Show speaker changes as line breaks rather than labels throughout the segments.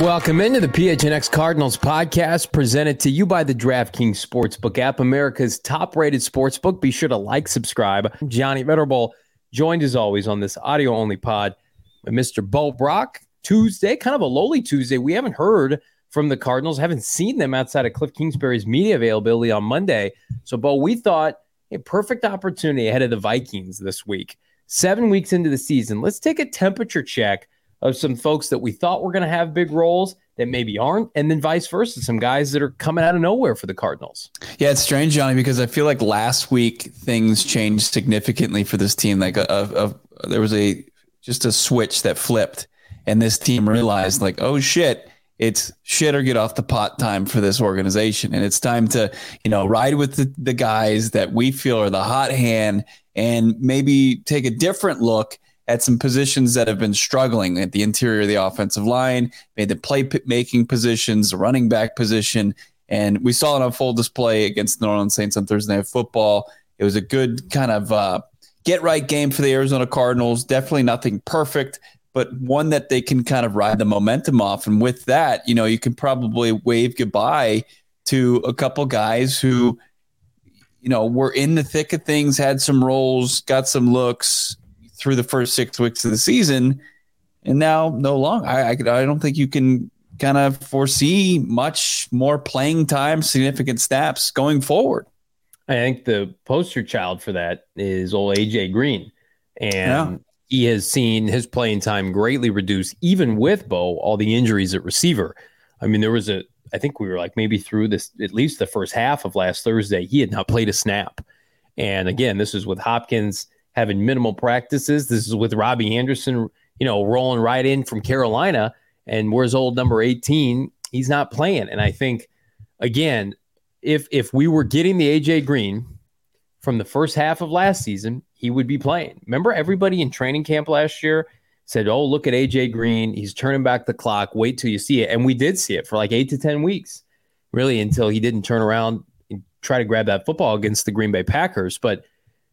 Welcome into the PHNX Cardinals podcast presented to you by the DraftKings Sportsbook app, America's top rated sportsbook. Be sure to like, subscribe. I'm Johnny Venerable, joined as always on this audio only pod by Mr. Bo Brock. Tuesday, kind of a lowly Tuesday. We haven't heard from the Cardinals, haven't seen them outside of Cliff Kingsbury's media availability on Monday. So, Bo, we thought a perfect opportunity ahead of the Vikings this week. Seven weeks into the season, let's take a temperature check of some folks that we thought were going to have big roles that maybe aren't, and then vice versa, some guys that are coming out of nowhere for the Cardinals.
Yeah, it's strange, Johnny, because I feel like last week things changed significantly for this team. Like a, a, a there was a just a switch that flipped, and this team realized, like, oh shit, it's shit or get off the pot time for this organization, and it's time to you know ride with the, the guys that we feel are the hot hand, and maybe take a different look at some positions that have been struggling at the interior of the offensive line, made the play making positions, running back position. And we saw it on full display against the New Orleans Saints on Thursday Night Football. It was a good kind of uh, get right game for the Arizona Cardinals. Definitely nothing perfect, but one that they can kind of ride the momentum off. And with that, you know, you can probably wave goodbye to a couple guys who, you know, were in the thick of things, had some roles, got some looks, through the first six weeks of the season, and now no longer. I, I, I don't think you can kind of foresee much more playing time, significant snaps going forward.
I think the poster child for that is old AJ Green, and yeah. he has seen his playing time greatly reduced, even with Bo all the injuries at receiver. I mean, there was a I think we were like maybe through this at least the first half of last Thursday, he had not played a snap. And again, this is with Hopkins having minimal practices. This is with Robbie Anderson, you know, rolling right in from Carolina. And where's old number 18? He's not playing. And I think, again, if if we were getting the AJ Green from the first half of last season, he would be playing. Remember, everybody in training camp last year said, "Oh, look at AJ Green. He's turning back the clock. Wait till you see it." And we did see it for like eight to ten weeks, really, until he didn't turn around and try to grab that football against the Green Bay Packers. But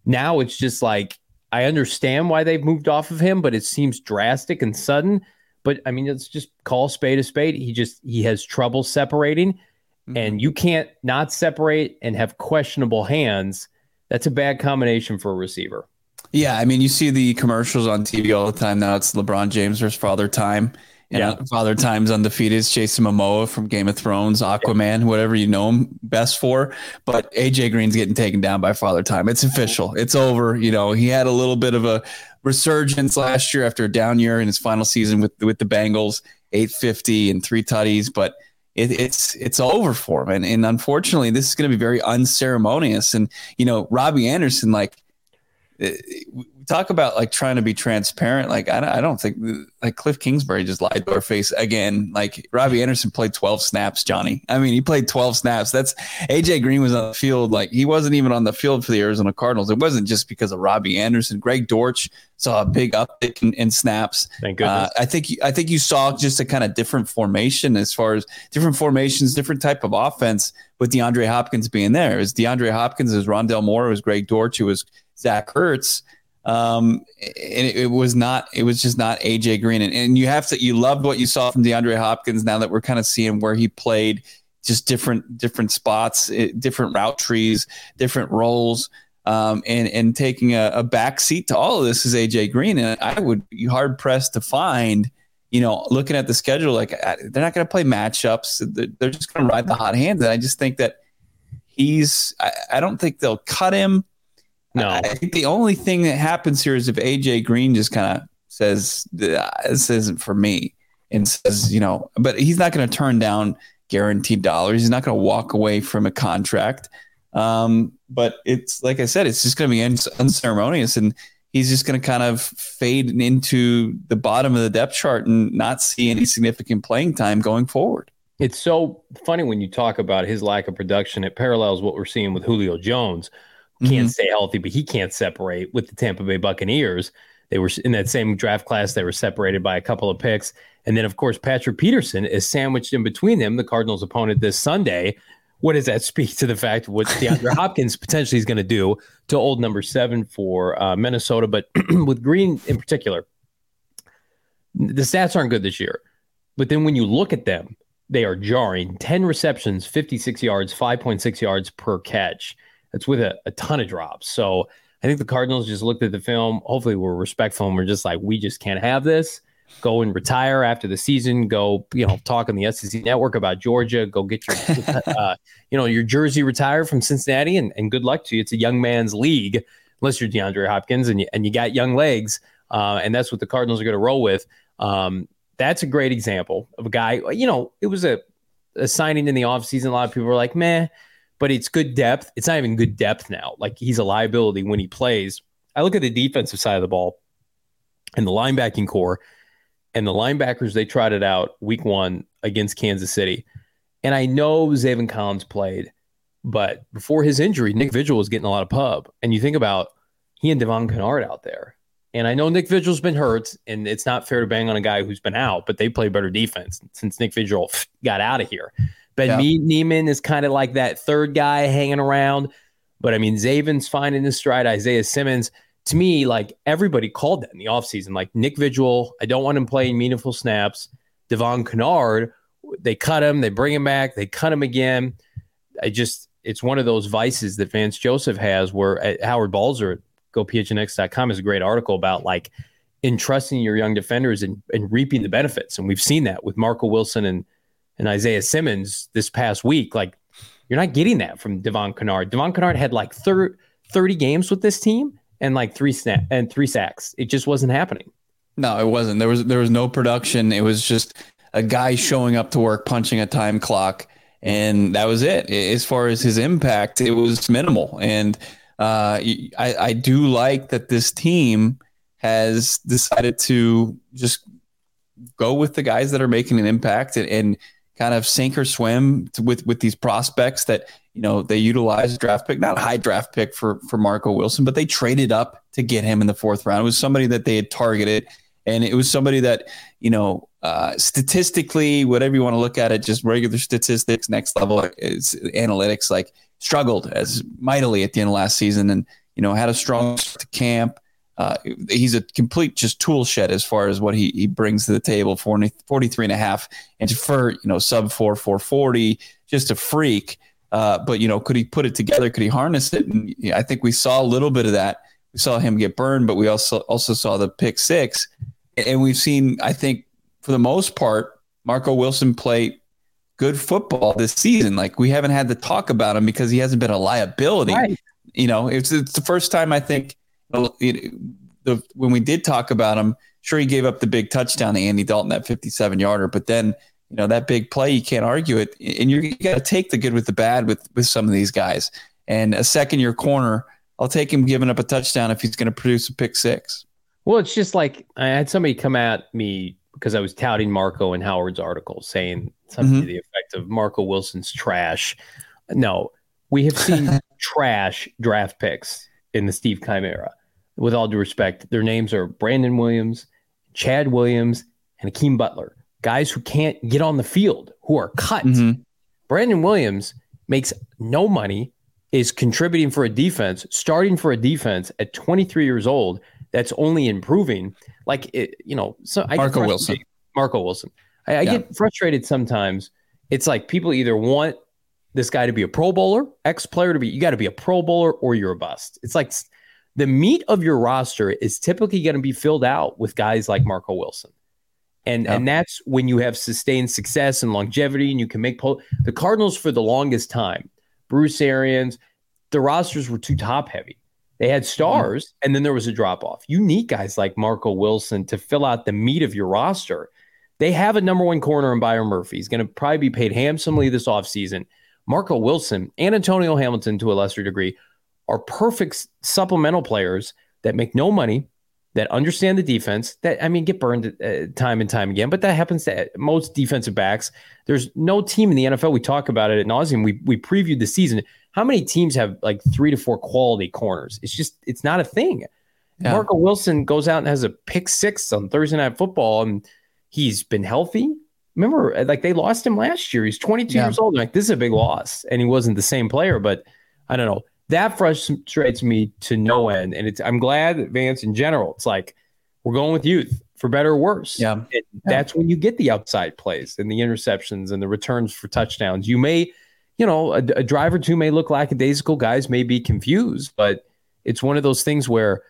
now it's just like I understand why they've moved off of him, but it seems drastic and sudden. But I mean, let's just call spade a spade. He just he has trouble separating, mm-hmm. and you can't not separate and have questionable hands. That's a bad combination for a receiver.
Yeah, I mean, you see the commercials on TV all the time now. It's LeBron James versus Father Time. And yeah. Father Time's undefeated is Jason Momoa from Game of Thrones, Aquaman, whatever you know him best for. But AJ Green's getting taken down by Father Time. It's official. It's over. You know, he had a little bit of a resurgence last year after a down year in his final season with with the Bengals, 850 and three tutties, but it, it's it's over for him. And, and unfortunately, this is going to be very unceremonious. And you know, Robbie Anderson, like eh, talk about like trying to be transparent. Like I, I don't think like Cliff Kingsbury just lied to our face again. Like Robbie Anderson played 12 snaps, Johnny. I mean, he played 12 snaps. That's AJ Green was on the field. Like he wasn't even on the field for the Arizona Cardinals. It wasn't just because of Robbie Anderson. Greg Dortch saw a big uptick in, in snaps.
Thank goodness.
Uh, I think I think you saw just a kind of different formation as far as different formations, different type of offense with DeAndre Hopkins being there. It was DeAndre Hopkins, it was Rondale Moore, it was Greg Dortch, it was Zach Ertz. Um, and it, it, was not, it was just not AJ Green. And, and you have to, you loved what you saw from DeAndre Hopkins now that we're kind of seeing where he played just different, different spots, eh, different route trees, different roles. Um, and and taking a, a back seat to all of this is AJ Green, and I would be hard pressed to find, you know, looking at the schedule, like they're not going to play matchups. They're just going to ride the hot hand. And I just think that he's. I, I don't think they'll cut him.
No,
I think the only thing that happens here is if AJ Green just kind of says this isn't for me and says, you know, but he's not going to turn down guaranteed dollars. He's not going to walk away from a contract. Um, but it's like I said, it's just going to be unceremonious, and he's just going to kind of fade into the bottom of the depth chart and not see any significant playing time going forward.
It's so funny when you talk about his lack of production. It parallels what we're seeing with Julio Jones, who can't mm-hmm. stay healthy, but he can't separate with the Tampa Bay Buccaneers. They were in that same draft class. They were separated by a couple of picks. And then, of course, Patrick Peterson is sandwiched in between them, the Cardinals' opponent this Sunday. What does that speak to the fact of what DeAndre Hopkins potentially is going to do to old number seven for uh, Minnesota? But with Green in particular, the stats aren't good this year. But then when you look at them, they are jarring 10 receptions, 56 yards, 5.6 yards per catch. That's with a, a ton of drops. So, I think the Cardinals just looked at the film. Hopefully, we're respectful and we're just like, we just can't have this. Go and retire after the season. Go, you know, talk on the SEC network about Georgia. Go get your, uh, you know, your jersey retired from Cincinnati, and, and good luck to you. It's a young man's league, unless you're DeAndre Hopkins and you, and you got young legs, uh, and that's what the Cardinals are going to roll with. Um, that's a great example of a guy. You know, it was a, a signing in the offseason. A lot of people were like, "Man." But it's good depth. It's not even good depth now. Like he's a liability when he plays. I look at the defensive side of the ball and the linebacking core and the linebackers they tried it out week one against Kansas City. And I know Zaven Collins played, but before his injury, Nick Vigil was getting a lot of pub. And you think about he and Devon Kennard out there. And I know Nick Vigil's been hurt, and it's not fair to bang on a guy who's been out, but they play better defense since Nick Vigil got out of here. Ben yeah. Niemann is kind of like that third guy hanging around. But I mean, Zaven's finding his stride. Isaiah Simmons, to me, like everybody called that in the offseason. Like Nick Vigil, I don't want him playing meaningful snaps. Devon Kennard, they cut him, they bring him back, they cut him again. I just, it's one of those vices that Vance Joseph has where uh, Howard Balzer, at gophnx.com, is a great article about like entrusting your young defenders and, and reaping the benefits. And we've seen that with Marco Wilson and and Isaiah Simmons this past week. Like, you're not getting that from Devon Kennard. Devon Kennard had like 30, 30 games with this team and like three snap and three sacks. It just wasn't happening.
No, it wasn't. There was there was no production. It was just a guy showing up to work, punching a time clock, and that was it. As far as his impact, it was minimal. And uh, I, I do like that this team has decided to just go with the guys that are making an impact and, and kind of sink or swim with with these prospects that you know they utilize draft pick, not a high draft pick for for Marco Wilson, but they traded up to get him in the fourth round. It was somebody that they had targeted, and it was somebody that you know uh, statistically, whatever you want to look at it, just regular statistics, next level is analytics, like struggled as mightily at the end of last season, and you know had a strong camp uh, he's a complete just tool shed as far as what he, he brings to the table 40, 43 and a half and for you know sub 4 440 just a freak. Uh, but you know could he put it together? Could he harness it? And i think we saw a little bit of that. We saw him get burned but we also also saw the pick six. And we've seen i think for the most part marco wilson play good football this season. Like we haven't had to talk about him because he hasn't been a liability. Right. you know it's, it's the first time i think the, when we did talk about him, sure he gave up the big touchdown to Andy Dalton, that 57 yarder, but then you know that big play, you can't argue it, and you got to take the good with the bad with with some of these guys. And a second year corner, I'll take him giving up a touchdown if he's going to produce a pick six.
Well, it's just like I had somebody come at me because I was touting Marco and Howard's article, saying something mm-hmm. to the effect of Marco Wilson's trash. No, we have seen trash draft picks in the Steve Keim era with all due respect, their names are Brandon Williams, Chad Williams, and Hakeem Butler, guys who can't get on the field, who are cut. Mm-hmm. Brandon Williams makes no money, is contributing for a defense, starting for a defense at 23 years old that's only improving. Like, it, you know, so
I Marco Wilson.
Marco Wilson. I, I yeah. get frustrated sometimes. It's like people either want this guy to be a Pro Bowler, ex player to be, you got to be a Pro Bowler or you're a bust. It's like the meat of your roster is typically going to be filled out with guys like Marco Wilson. And, yeah. and that's when you have sustained success and longevity and you can make po- the Cardinals for the longest time. Bruce Arians, the rosters were too top heavy. They had stars mm-hmm. and then there was a drop off. You need guys like Marco Wilson to fill out the meat of your roster. They have a number one corner in Byron Murphy. He's going to probably be paid handsomely this offseason. Marco Wilson and Antonio Hamilton, to a lesser degree, are perfect supplemental players that make no money, that understand the defense, that, I mean, get burned uh, time and time again, but that happens to most defensive backs. There's no team in the NFL. We talk about it at nauseum. We, we previewed the season. How many teams have like three to four quality corners? It's just, it's not a thing. Yeah. Marco Wilson goes out and has a pick six on Thursday Night Football, and he's been healthy. Remember, like they lost him last year. He's 22 yeah. years old. Like this is a big loss, and he wasn't the same player. But I don't know that frustrates me to no end. And it's I'm glad that Vance in general, it's like we're going with youth for better or worse.
Yeah.
yeah. That's when you get the outside plays and the interceptions and the returns for touchdowns. You may, you know, a, a drive or two may look lackadaisical. Guys may be confused, but it's one of those things where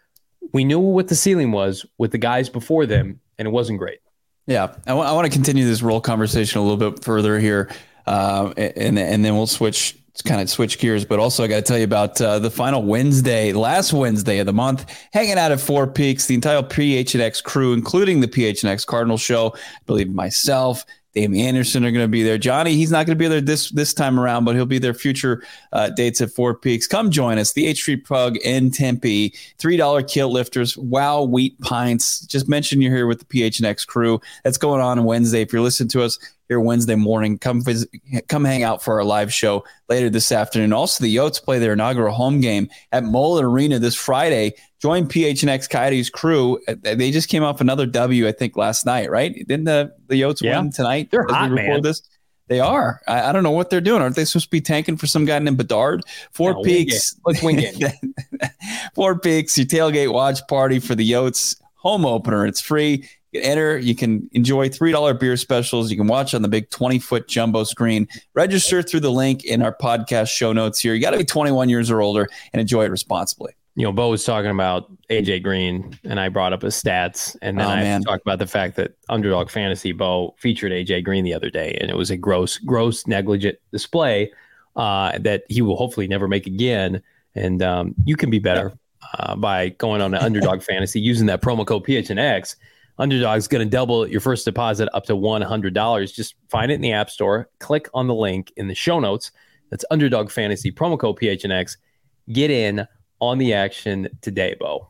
we knew what the ceiling was with the guys before them, and it wasn't great.
Yeah, I, w- I want to continue this role conversation a little bit further here, uh, and and then we'll switch kind of switch gears, but also I got to tell you about uh, the final Wednesday, last Wednesday of the month, hanging out at Four Peaks, the entire PHNX crew, including the PHNX Cardinal Show. I believe myself, Amy Anderson are going to be there. Johnny, he's not going to be there this this time around, but he'll be there future uh, dates at Four Peaks. Come join us. The 8th Street Pub in Tempe. Three dollar kilt lifters. Wow, wheat pints. Just mention you're here with the PHNX crew. That's going on Wednesday. If you're listening to us here Wednesday morning. Come visit, come hang out for our live show later this afternoon. Also, the Yotes play their inaugural home game at Mullet Arena this Friday. Join PHNX Coyotes crew. Uh, they just came off another W, I think, last night, right? Didn't the, the Yotes yeah. win tonight?
They're hot, man. This?
They are. I, I, don't know what they're doing. Aren't they supposed to be tanking for some guy named Bedard? Four no, Peaks.
Let's wing it.
Four Peaks, your tailgate watch party for the Yotes home opener. It's free. You can enter. You can enjoy $3 beer specials. You can watch on the big 20 foot jumbo screen. Register through the link in our podcast show notes here. You got to be 21 years or older and enjoy it responsibly.
You know, Bo was talking about AJ Green, and I brought up his stats, and then oh, I talked about the fact that Underdog Fantasy Bo featured AJ Green the other day, and it was a gross, gross, negligent display uh, that he will hopefully never make again. And um, you can be better uh, by going on to Underdog Fantasy using that promo code PHNX Underdog's going to double your first deposit up to $100. Just find it in the App Store, click on the link in the show notes. That's Underdog Fantasy, promo code PHNX. Get in on the action today, Bo.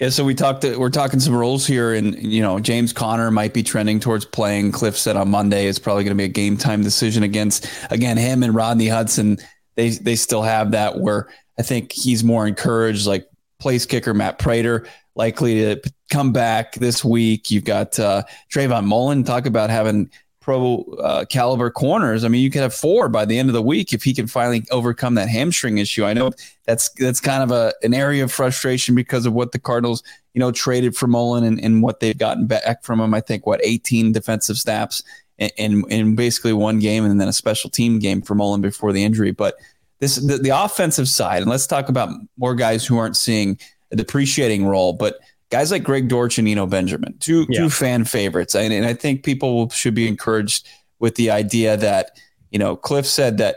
Yeah, so we talked. We're talking some roles here, and you know, James Conner might be trending towards playing. Cliff said on Monday it's probably going to be a game time decision against again him and Rodney Hudson. They they still have that where I think he's more encouraged. Like place kicker Matt Prater likely to come back this week. You've got uh, Trayvon Mullen. Talk about having pro uh, caliber corners. I mean, you could have four by the end of the week if he can finally overcome that hamstring issue. I know that's that's kind of a an area of frustration because of what the Cardinals, you know, traded for Mullen and, and what they've gotten back from him. I think what 18 defensive snaps in, in, in basically one game and then a special team game for Mullen before the injury. But this the, the offensive side, and let's talk about more guys who aren't seeing a depreciating role, but guys like Greg Dortch and Eno Benjamin, two yeah. two fan favorites, and, and I think people should be encouraged with the idea that you know Cliff said that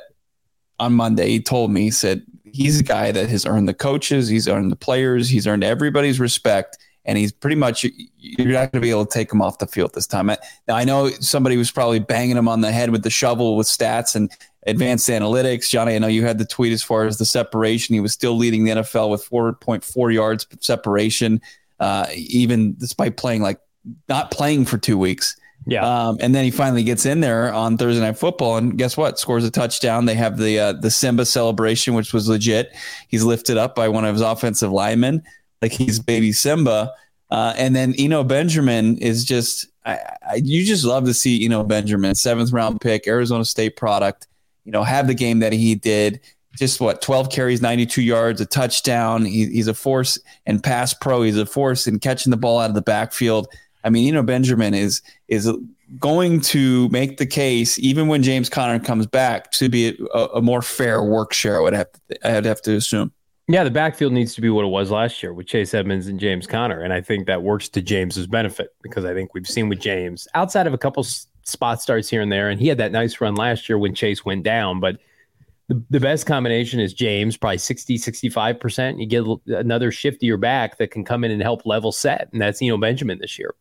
on Monday. He told me he said he's a guy that has earned the coaches, he's earned the players, he's earned everybody's respect, and he's pretty much you're not going to be able to take him off the field this time. Now I know somebody was probably banging him on the head with the shovel with stats and advanced analytics. Johnny, I know you had the tweet as far as the separation. He was still leading the NFL with 4.4 yards separation uh, even despite playing like not playing for two weeks.
Yeah.
Um, and then he finally gets in there on Thursday Night Football, and guess what? Scores a touchdown. They have the uh, the Simba celebration, which was legit. He's lifted up by one of his offensive linemen, like he's baby Simba. Uh, and then Eno Benjamin is just, I, I, you just love to see Eno Benjamin, seventh round pick, Arizona State product. You know, have the game that he did just what 12 carries 92 yards a touchdown he, he's a force and pass pro he's a force in catching the ball out of the backfield I mean, you know, Benjamin is is going to make the case, even when James Conner comes back, to be a, a more fair work share. I would have to, I'd have to assume.
Yeah, the backfield needs to be what it was last year with Chase Edmonds and James Conner, and I think that works to James's benefit because I think we've seen with James outside of a couple spot starts here and there, and he had that nice run last year when Chase went down, but the, the best combination is James, probably 60, 65%. You get another shiftier back that can come in and help level set. And that's Eno Benjamin this year.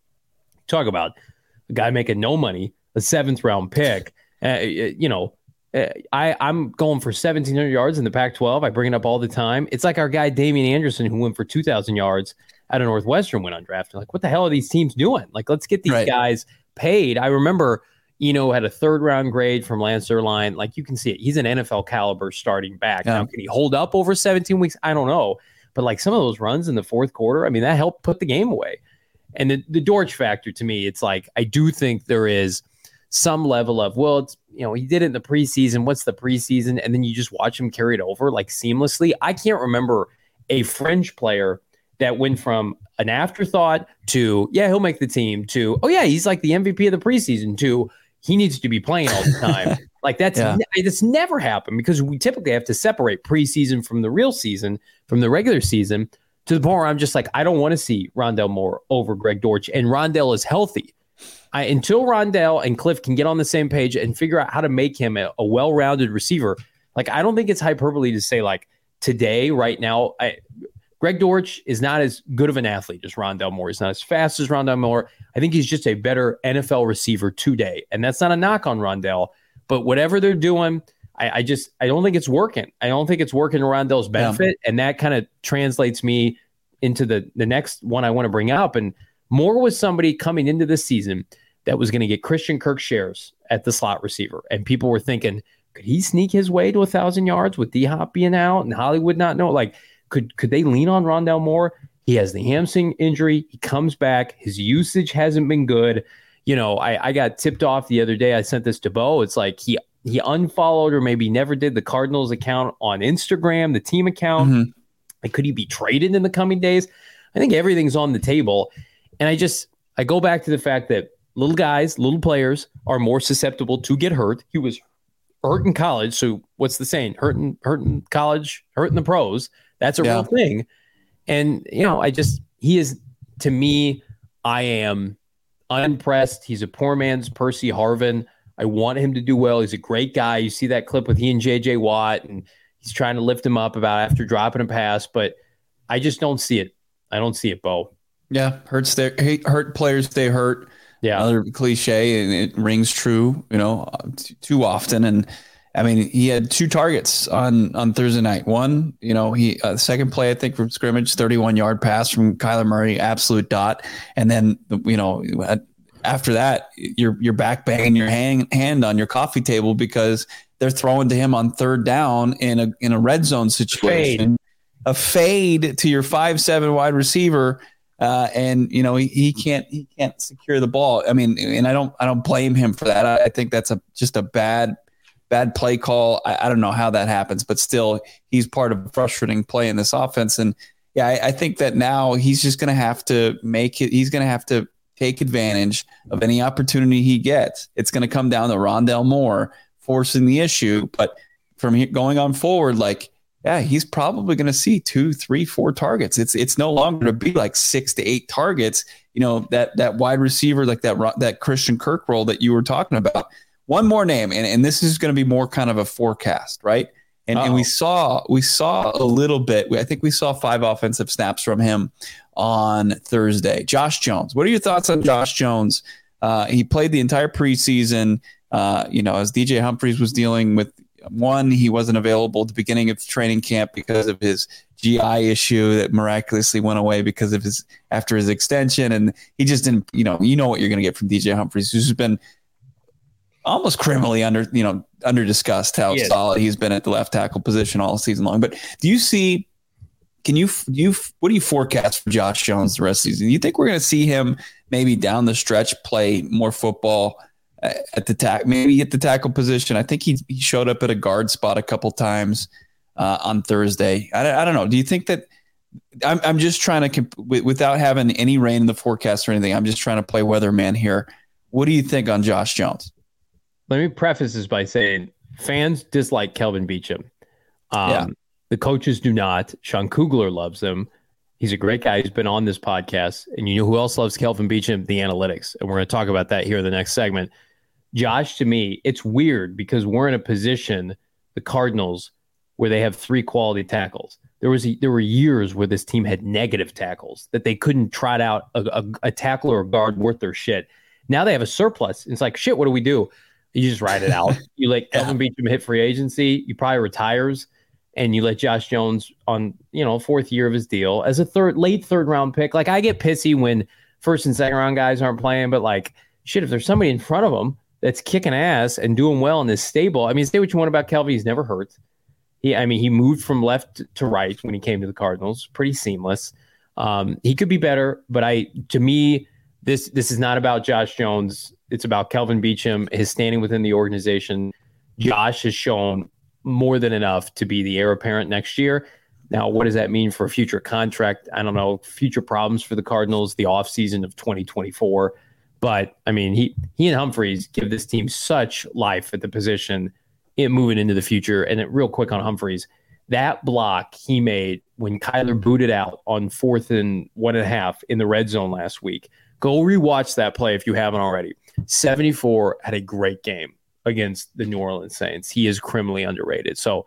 Talk about a guy making no money, a seventh round pick. Uh, you know, uh, I, I'm going for 1,700 yards in the Pac 12. I bring it up all the time. It's like our guy, Damien Anderson, who went for 2,000 yards out of Northwestern, went undrafted. Like, what the hell are these teams doing? Like, let's get these right. guys paid. I remember Eno had a third round grade from Lance Zierlein. Like you can see it. He's an NFL caliber starting back. Yeah. Now, can he hold up over 17 weeks? I don't know. But like some of those runs in the fourth quarter, I mean, that helped put the game away. And the, the Dortch factor to me, it's like I do think there is some level of, well, it's you know, he did it in the preseason. What's the preseason? And then you just watch him carry it over like seamlessly. I can't remember a fringe player that went from an afterthought to, yeah, he'll make the team to, oh, yeah, he's like the MVP of the preseason to, he needs to be playing all the time. like that's yeah. that's never happened because we typically have to separate preseason from the real season, from the regular season, to the point where I'm just like, I don't want to see Rondale Moore over Greg Dortch, and Rondale is healthy. I, until Rondale and Cliff can get on the same page and figure out how to make him a, a well-rounded receiver, like I don't think it's hyperbole to say like today, right now, I, Greg Dortch is not as good of an athlete as Rondale Moore. He's not as fast as Rondale Moore. I think he's just a better NFL receiver today. And that's not a knock on Rondale, but whatever they're doing, I, I just I don't think it's working. I don't think it's working to Rondale's benefit. Yeah. And that kind of translates me into the the next one I want to bring up. And Moore was somebody coming into this season that was going to get Christian Kirk shares at the slot receiver. And people were thinking, could he sneak his way to a thousand yards with D Hop being out and Hollywood not know? Like could could they lean on Rondale Moore? He has the hamstring injury. He comes back. His usage hasn't been good. You know, I, I got tipped off the other day. I sent this to Bo. It's like he he unfollowed or maybe never did the Cardinals account on Instagram, the team account. Mm-hmm. Like, could he be traded in the coming days? I think everything's on the table. And I just I go back to the fact that little guys, little players are more susceptible to get hurt. He was hurt in college. So what's the saying? Hurt in, hurt in college, hurt in the pros. That's a yeah. real thing. And, you know, I just, he is, to me, I am unimpressed. He's a poor man's Percy Harvin. I want him to do well. He's a great guy. You see that clip with he and JJ Watt, and he's trying to lift him up about after dropping a pass, but I just don't see it. I don't see it, Bo.
Yeah, hurts their hurt players stay hurt. Yeah, another cliche, and it rings true. You know, too often, and I mean, he had two targets on on Thursday night. One, you know, he uh, second play I think from scrimmage, thirty one yard pass from Kyler Murray, absolute dot, and then you know after that you're you're back banging your hand hand on your coffee table because they're throwing to him on third down in a in a red zone situation, fade. a fade to your five seven wide receiver. Uh, and you know he, he can't he can't secure the ball. I mean, and I don't I don't blame him for that. I, I think that's a just a bad bad play call. I, I, don't know how that happens, but still, he's part of a frustrating play in this offense. And yeah, I, I think that now he's just going to have to make it. He's going to have to take advantage of any opportunity he gets. It's going to come down to Rondale Moore forcing the issue, but from here going on forward, like yeah, he's probably going to see two, three, four targets. It's it's no longer to be like six to eight targets. You know that that wide receiver, like that that Christian Kirk role that you were talking about one more name, and, and this is going to be more kind of a forecast, right? And, and we saw we saw a little bit. I think we saw five offensive snaps from him on Thursday. Josh Jones. What are your thoughts on Josh Jones? Uh, he played the entire preseason. Uh, you know, as DJ Humphries was dealing with one, he wasn't available at the beginning of training camp because of his GI issue that miraculously went away because of his after his extension, and he just didn't. You know, you know what you're going to get from DJ Humphries, who's been almost criminally under you know under discussed how solid he's been at the left tackle position all season long. But do you see? Can you do you what do you forecast for Josh Jones the rest of the season? Do you think we're going to see him maybe down the stretch play more football at the tack, maybe at the tackle position? I think he he showed up at a guard spot a couple times uh, on Thursday. I, I don't know. Do you think that I'm I'm just trying to comp- without having any rain in the forecast or anything. I'm just trying to play weatherman here. What do you think on Josh Jones?
Let me preface this by saying fans dislike Kelvin Beachum. Um, yeah. The coaches do not. Sean Kugler loves him. He's a great guy. He's been on this podcast. And you know who else loves Kelvin Beachum? The analytics. And we're going to talk about that here in the next segment. Josh, to me, it's weird because we're in a position, the Cardinals, where they have three quality tackles. There was a, there were years where this team had negative tackles that they couldn't trot out a, a, a tackle or a guard worth their shit. Now they have a surplus. It's like shit. What do we do? You just ride it out. you let Kelvin yeah. Beachum hit free agency. You probably retires, and you let Josh Jones on you know fourth year of his deal as a third late third round pick. Like I get pissy when first and second round guys aren't playing, but like shit, if there's somebody in front of them that's kicking ass and doing well in this stable, I mean, say what you want about Kelvin, he's never hurt. He, I mean, he moved from left to right when he came to the Cardinals, pretty seamless. Um, he could be better, but I, to me, this this is not about Josh Jones. It's about Kelvin Beachum, his standing within the organization. Josh has shown more than enough to be the heir apparent next year. Now, what does that mean for a future contract? I don't know. Future problems for the Cardinals, the offseason of 2024. But I mean, he he and Humphries give this team such life at the position in moving into the future. And it, real quick on Humphries, that block he made when Kyler booted out on fourth and one and a half in the red zone last week. Go rewatch that play if you haven't already. 74 had a great game against the New Orleans Saints. He is criminally underrated. So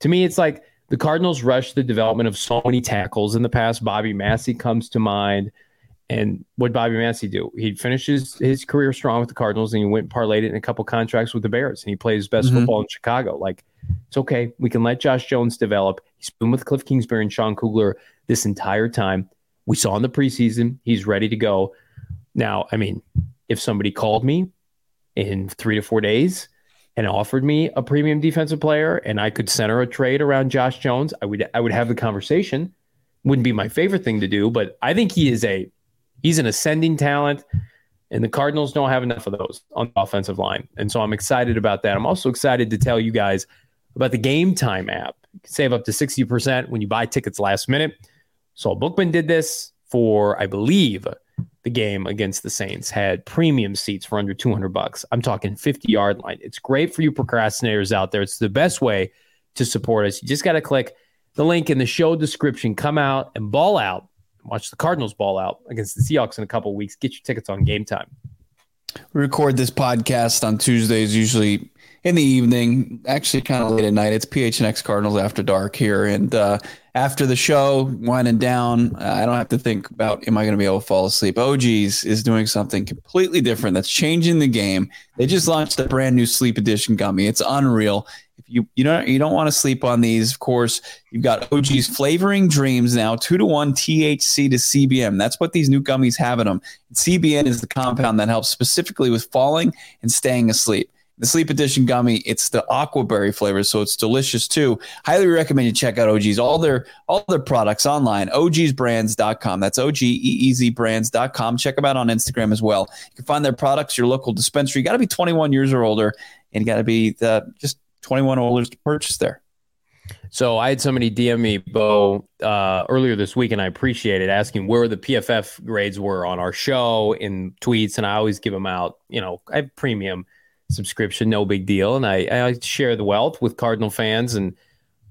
to me, it's like the Cardinals rushed the development of so many tackles in the past. Bobby Massie comes to mind. And what would Bobby Massie do? He finishes his career strong with the Cardinals and he went and parlayed it in a couple contracts with the Bears and he plays his best mm-hmm. football in Chicago. Like, it's okay. We can let Josh Jones develop. He's been with Cliff Kingsbury and Sean Kugler this entire time. We saw in the preseason, he's ready to go. Now, I mean, if somebody called me in three to four days and offered me a premium defensive player and I could center a trade around Josh Jones, I would I would have the conversation. Wouldn't be my favorite thing to do, but I think he is a he's an ascending talent. And the Cardinals don't have enough of those on the offensive line. And so I'm excited about that. I'm also excited to tell you guys about the Game Time app. You can save up to 60% when you buy tickets last minute. Saul Bookman did this for, I believe, the game against the Saints had premium seats for under 200 bucks. I'm talking 50 yard line. It's great for you procrastinators out there. It's the best way to support us. You just got to click the link in the show description. Come out and ball out. Watch the Cardinals ball out against the Seahawks in a couple weeks. Get your tickets on game time.
We record this podcast on Tuesdays, usually in the evening, actually kind of late at night. It's PHNX Cardinals After Dark here. And uh, after the show, winding down, I don't have to think about, am I going to be able to fall asleep? Oh, OGeez is doing something completely different that's changing the game. They just launched a brand new sleep edition gummy. It's unreal. If you, you don't, you don't want to sleep on these, of course, you've got oh, OGeez flavoring dreams now, two to one THC to CBN. That's what these new gummies have in them. CBN is the compound that helps specifically with falling and staying asleep the Sleep Edition gummy. It's the aquaberry flavor, so it's delicious too. Highly recommend you check out OGeez all their all their products online. OGeezbrands.com. That's O G E E Z brands.com. Check them out on Instagram as well. You can find their products, your local dispensary. You got to be 21 years or older, and you got to be the, just 21 or older to purchase there.
So I had somebody DM me, Bo, uh, earlier this week, and I appreciate it, asking where the PFF grades were on our show in tweets, and I always give them out. You know, I have premium subscription, no big deal. And I, I share the wealth with Cardinal fans. And,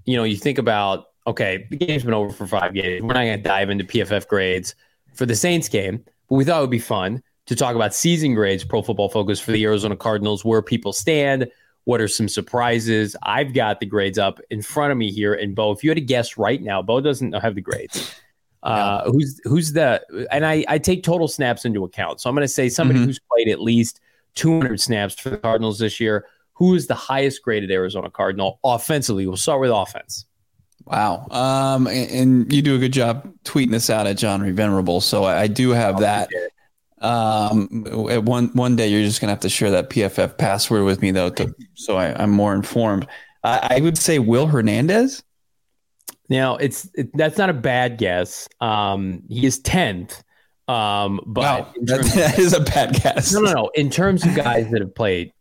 you know, you think about, okay, the game's been over for five games. We're not going to dive into PFF grades for the Saints game, but we thought it would be fun to talk about season grades, Pro Football Focus for the Arizona Cardinals, where people stand. What are some surprises? I've got the grades up in front of me here. And Bo, if you had to guess right now, Bo doesn't have the grades. Uh, who's who's the and I, I take total snaps into account. So I'm going to say somebody mm-hmm. who's played at least 200 snaps for the Cardinals this year. Who is the highest graded Arizona Cardinal offensively? We'll start with offense.
Wow. Um, and, and, you do a good job tweeting this out at John Venerable. So I, I do have that. Um, one one day you're just gonna have to share that PFF password with me though, to, so I, am more informed. I, I, would say Will Hernandez.
Now it's it, that's not a bad guess. Um, he is tenth. Um, but
wow, that, that is a bad guess.
No, no, no. In terms of guys that have played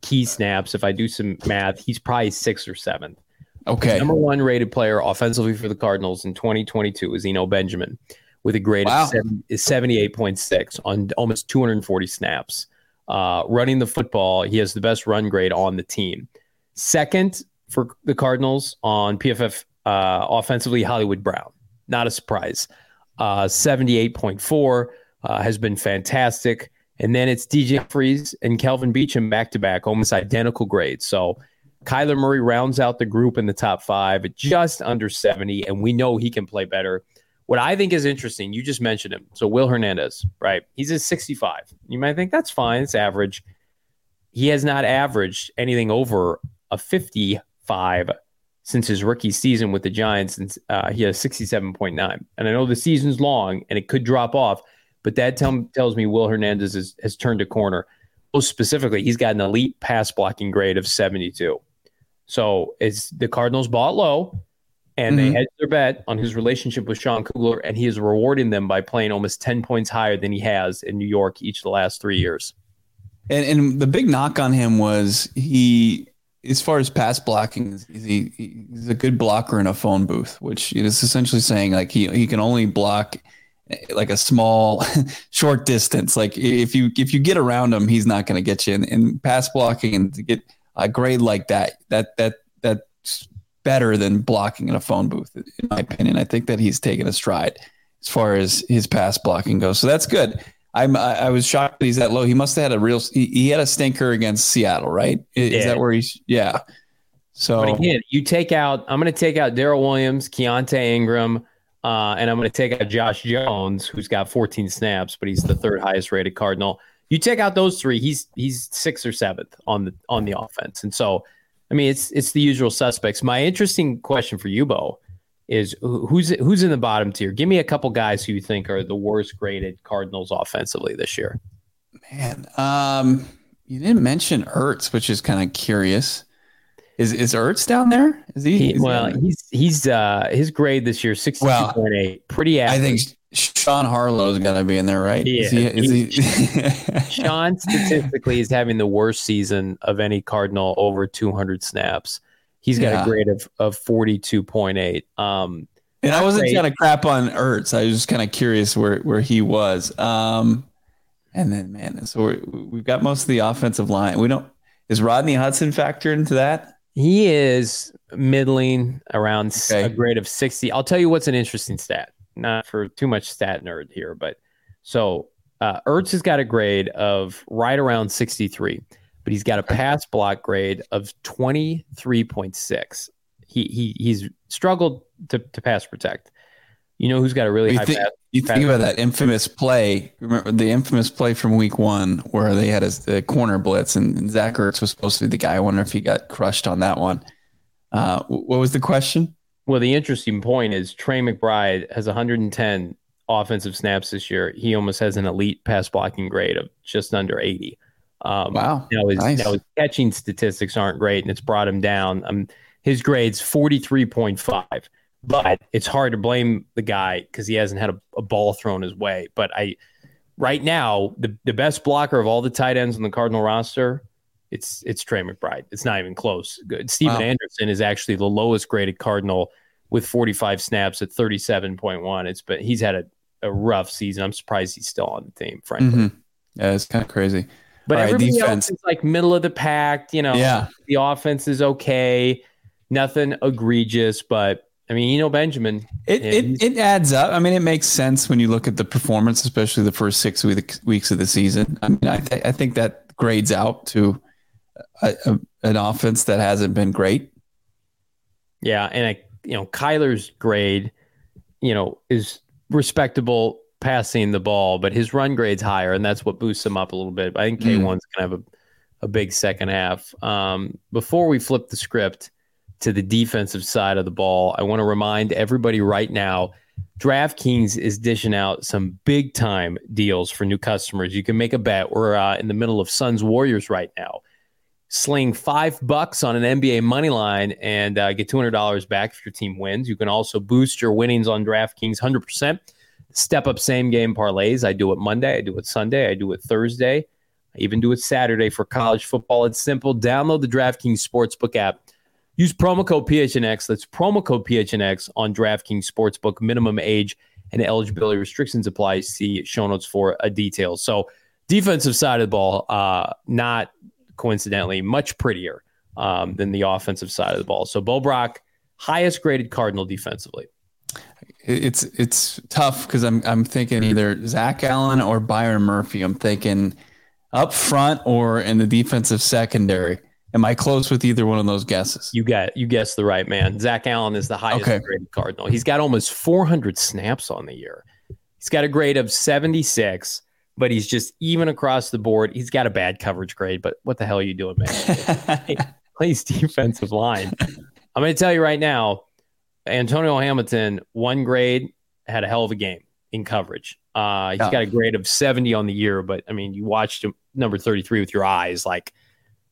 key snaps, if I do some math, he's probably sixth or seventh.
Okay.
The number one rated player offensively for the Cardinals in 2022 is Eno Benjamin with a grade wow. of 78.6 on almost 240 snaps. Uh, running the football, he has the best run grade on the team. Second for the Cardinals on PFF uh, offensively, Hollywood Brown. Not a surprise. Uh, 78.4 uh, has been fantastic. And then it's DJ Freeze and Kelvin Beachum back to back, almost identical grades. So Kyler Murray rounds out the group in the top five at just under 70, and we know he can play better. What I think is interesting, you just mentioned him. So Will Hernandez, right? He's a 65. You might think that's fine, it's average. He has not averaged anything over a 55 since his rookie season with the Giants. And uh, he has 67.9. And I know the season's long and it could drop off, but that tell, tells me Will Hernandez has, has turned a corner. Most specifically, he's got an elite pass blocking grade of 72. So it's the Cardinals bought low and mm-hmm. they hedged their bet on his relationship with Sean Kugler, and he is rewarding them by playing almost 10 points higher than he has in New York each of the last three years.
And, and the big knock on him was he, as far as pass blocking, he, he's a good blocker in a phone booth, which is essentially saying like he, he can only block eh, like a small short distance. Like if you if you get around him, he's not going to get you. in. and pass blocking and to get a grade like that, that that that's better than blocking in a phone booth, in my opinion. I think that he's taken a stride as far as his pass blocking goes. So that's good. I'm I, I was shocked that he's that low. He must have had a real he, he had a stinker against Seattle, right? Is, is that where he's yeah. So
but again, you take out I'm gonna take out Daryl Williams, Keaontay Ingram, uh, and I'm going to take out Josh Jones, who's got 14 snaps, but he's the third highest rated Cardinal. You take out those three, he's he's sixth or seventh on the on the offense, and so I mean it's it's the usual suspects. My interesting question for you, Bo, is who's who's in the bottom tier? Give me a couple guys who you think are the worst graded Cardinals offensively this year.
Man, um, you didn't mention Ertz, which is kind of curious. Is is Ertz down there? Is he?
he well, he he's he's uh his grade this year sixty two point eight, pretty average.
I think Sean Harlow's got to be in there, right?
Yeah.
Is he,
is he... Sean statistically is having the worst season of any Cardinal over two hundred snaps. He's got yeah. a grade of of forty two point eight. Um,
and I wasn't trying to crap on Ertz. I was just kind of curious where where he was. Um, and then man, so we have got most of the offensive line. We don't. Is Rodney Hudson factored into that?
He is middling around okay. a grade of 60. I'll tell you what's an interesting stat. Not for too much stat nerd here, but so uh, Ertz has got a grade of right around 63, but he's got a pass block grade of 23.6. He he he's struggled to, to pass protect. You know who's got a really
you
high
think,
pass,
You think about that infamous play. Remember the infamous play from week one where they had a, a corner blitz and Zach Ertz was supposed to be the guy. I wonder if he got crushed on that one. Uh, what was the question?
Well, the interesting point is Trey McBride has 110 offensive snaps this year. He almost has an elite pass blocking grade of just under 80.
Um, wow.
Now his, nice. now his catching statistics aren't great, and it's brought him down. Um, his grade's 43.5 but it's hard to blame the guy because he hasn't had a, a, ball thrown his way. But I, right now, the, the best blocker of all the tight ends on the Cardinal roster, it's it's Trey McBride. It's not even close. Good. Stephen wow. Anderson is actually the lowest graded Cardinal with 45 snaps at 37.1. It's but he's had a, a rough season. I'm surprised he's still on the team, frankly. Mm-hmm.
Yeah, it's kind of crazy.
But all everybody right, else is like middle of the pack. You know,
yeah.
the offense is okay. Nothing egregious, but I mean, you know, Benjamin.
It, it, it adds up. I mean, it makes sense when you look at the performance, especially the first six weeks of the season. I mean, I, th- I think that grades out to a, a, an offense that hasn't been great.
Yeah, and I, you know, Kyler's grade, you know, is respectable passing the ball, but his run grade's higher, and that's what boosts him up a little bit. I think K one's mm. gonna have a, a big second half. Um, before we flip the script to the defensive side of the ball, I want to remind everybody right now DraftKings is dishing out some big time deals for new customers. You can make a bet. We're uh, in the middle of Suns Warriors right now. Sling five bucks on an NBA money line and uh, get $200 back if your team wins. You can also boost your winnings on DraftKings 100%. Step up same game parlays. I do it Monday, I do it Sunday, I do it Thursday, I even do it Saturday for college football. It's simple. Download the DraftKings Sportsbook app Use promo code PHNX. That's promo code PHNX on DraftKings Sportsbook. Minimum age and eligibility restrictions apply. See show notes for a detail. So, defensive side of the ball, uh, not coincidentally, much prettier um, than the offensive side of the ball. So, Bo Brock, highest graded Cardinal defensively.
It's it's tough because I'm I'm thinking either Zach Allen or Byron Murphy. I'm thinking up front or in the defensive secondary. Am I close with either one of those guesses?
You got you guessed the right man. Zach Allen is the highest okay. graded Cardinal. He's got almost 400 snaps on the year. He's got a grade of 76, but he's just even across the board. He's got a bad coverage grade, but what the hell are you doing, man? plays defensive line. I'm going to tell you right now, Antonio Hamilton, one grade, had a hell of a game in coverage. Uh, he's yeah. got a grade of 70 on the year, but I mean, you watched him number 33 with your eyes. Like,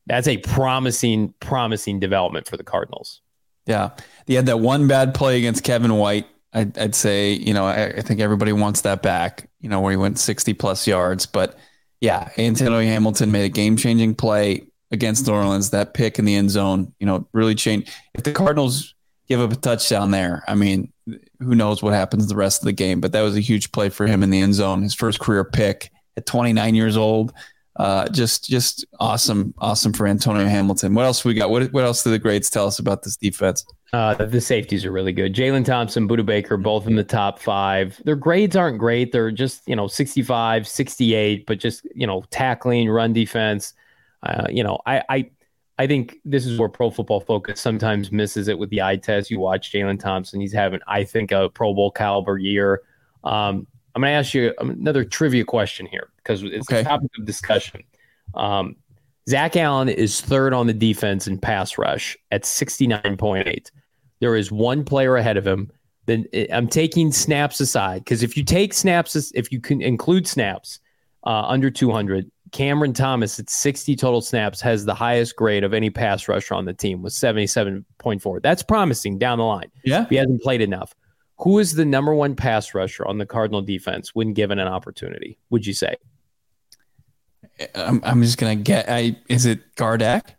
that's a promising, promising development for the Cardinals.
Yeah. He had that one bad play against Kevin White. I'd, I'd say, you know, I, I, think everybody wants that back, you know, where he went 60 plus yards. But yeah, Antonio Hamilton made a game changing play against New Orleans. That pick in the end zone, you know, really changed. If the Cardinals give up a touchdown there, I mean, who knows what happens the rest of the game. But that was a huge play for him in the end zone. His first career pick at 29 years old uh, just just awesome, awesome for Antonio Hamilton. What else we got? What what else do the grades tell us about this defense?
Uh, the safeties are really good. Jalen Thompson, Budda Baker, both in the top five. Their grades aren't great. They're just, you know, 65, 68, but just, you know, tackling, run defense. Uh, you know, I, I I think this is where Pro Football Focus sometimes misses it with the eye test. You watch Jalen Thompson; he's having, I think, a Pro Bowl caliber year. Um, I'm going to ask you another trivia question here because it's okay. a topic of discussion. Um, Zach Allen is third on the defense in pass rush at 69.8. There is one player ahead of him. Then eh, I'm taking snaps aside because if you take snaps, if you can include snaps uh, under 200, Cameron Thomas at 60 total snaps has the highest grade of any pass rusher on the team with 77.4. That's promising down the line.
Yeah.
He hasn't played enough. Who is the number one pass rusher on the Cardinal defense when given an opportunity? Would you say?
I'm, I'm just gonna get. I is it Gardeck?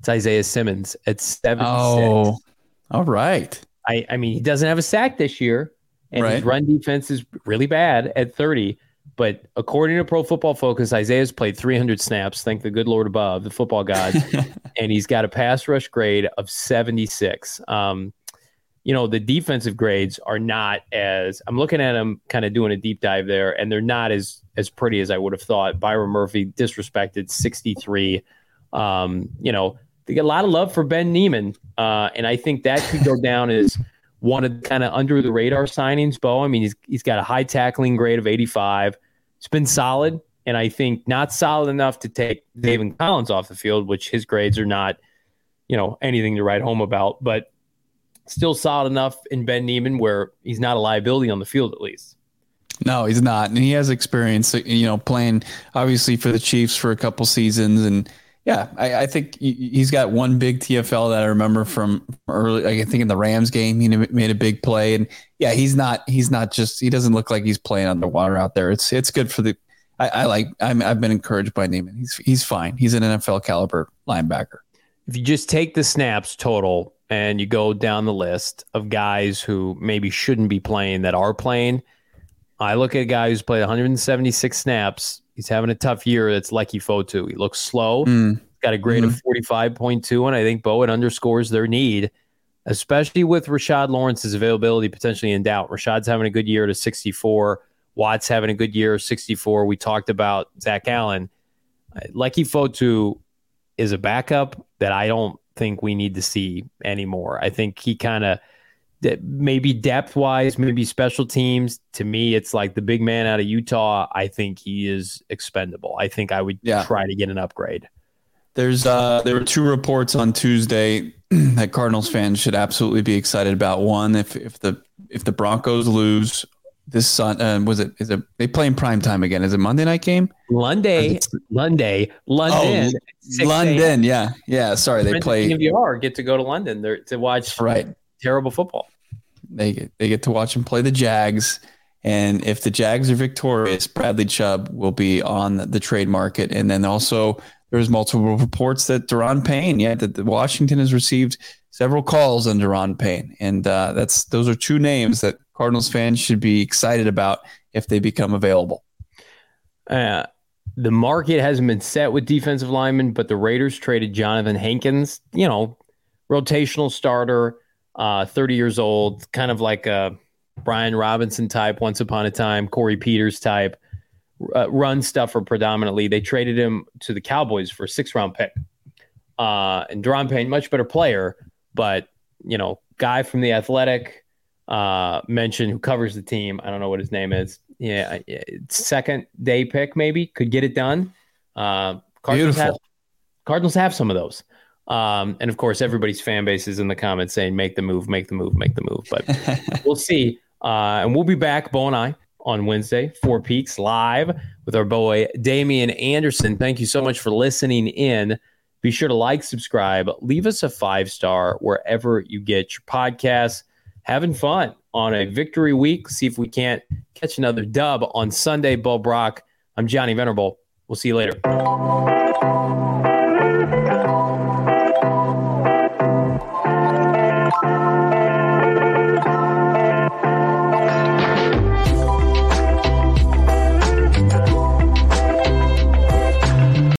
It's Isaiah Simmons at 76.
Oh, all right.
I, I mean, he doesn't have a sack this year, and right. his run defense is really bad at 30. But according to Pro Football Focus, Isaiah's played 300 snaps. Thank the good Lord above, the football gods, and he's got a pass rush grade of 76. Um, you know, the defensive grades are not as I'm looking at them kind of doing a deep dive there, and they're not as as pretty as I would have thought. Byron Murphy disrespected 63. Um, you know, they get a lot of love for Ben Niemann, uh, and I think that could go down as one of kind of under the radar signings. Bo, I mean, he's he's got a high tackling grade of 85. It's been solid, and I think not solid enough to take Zaven Collins off the field, which his grades are not, you know, anything to write home about, but still solid enough in Ben Niemann where he's not a liability on the field at least.
No, he's not, and he has experience. You know, playing obviously for the Chiefs for a couple seasons, and yeah, I, I think he's got one big TFL that I remember from early. I think in the Rams game, he made a big play, and yeah, he's not. He's not just. He doesn't look like he's playing underwater out there. It's it's good for the. I, I like. I'm, I've been encouraged by Niemann. He's he's fine. He's an NFL caliber linebacker.
If you just take the snaps total and you go down the list of guys who maybe shouldn't be playing that are playing. I look at a guy who's played 176 snaps. He's having a tough year. That's Leki Fotu. He looks slow. Mm. Got a grade mm-hmm. of 45.2, and I think Bowen underscores their need, especially with Rashard Lawrence's availability potentially in doubt. Rashard's having a good year to 64. Watts having a good year, 64. We talked about Zach Allen. Leki Fotu is a backup that I don't think we need to see anymore. I think he kind of maybe depth wise, maybe special teams. To me, it's like the big man out of Utah. I think he is expendable. I think I would yeah. try to get an upgrade.
There's uh, there were two reports on Tuesday that Cardinals fans should absolutely be excited about. One, if if the if the Broncos lose this Sun uh, was it is it they play in prime time again? Is it Monday night game?
Monday, Monday, London,
oh, London. Yeah, yeah. Sorry, they play.
DVR get to go to London there to watch
right
terrible football.
They get they get to watch them play the Jags, and if the Jags are victorious, Bradley Chubb will be on the trade market, and then also there's multiple reports that Daron Payne, yeah, that Washington has received several calls on Daron Payne, and uh, that's those are two names that Cardinals fans should be excited about if they become available.
Uh, the market hasn't been set with defensive linemen, but the Raiders traded Jonathan Hankins. You know, rotational starter, uh, 30 years old, kind of like a Brian Robinson type, once upon a time, Corey Peters type, uh, run stuffer predominantly. They traded him to the Cowboys for a six round pick. Uh, and Daron Payne, much better player, but, you know, guy from the athletic uh, mentioned who covers the team. I don't know what his name is. Yeah, second day pick maybe could get it done. Uh, Cardinals Beautiful. Have, Cardinals have some of those. Um, and of course, everybody's fan base is in the comments saying, make the move, make the move, make the move. But we'll see. Uh, and we'll be back, Bo and I, on Wednesday, Four Peaks live with our boy Damien Anderson. Thank you so much for listening in. Be sure to like, subscribe, leave us a five star wherever you get your podcasts. Having fun on a victory week. See if we can't catch another dub on Sunday. Bo Brock. I'm Johnny Venerable. We'll see you later.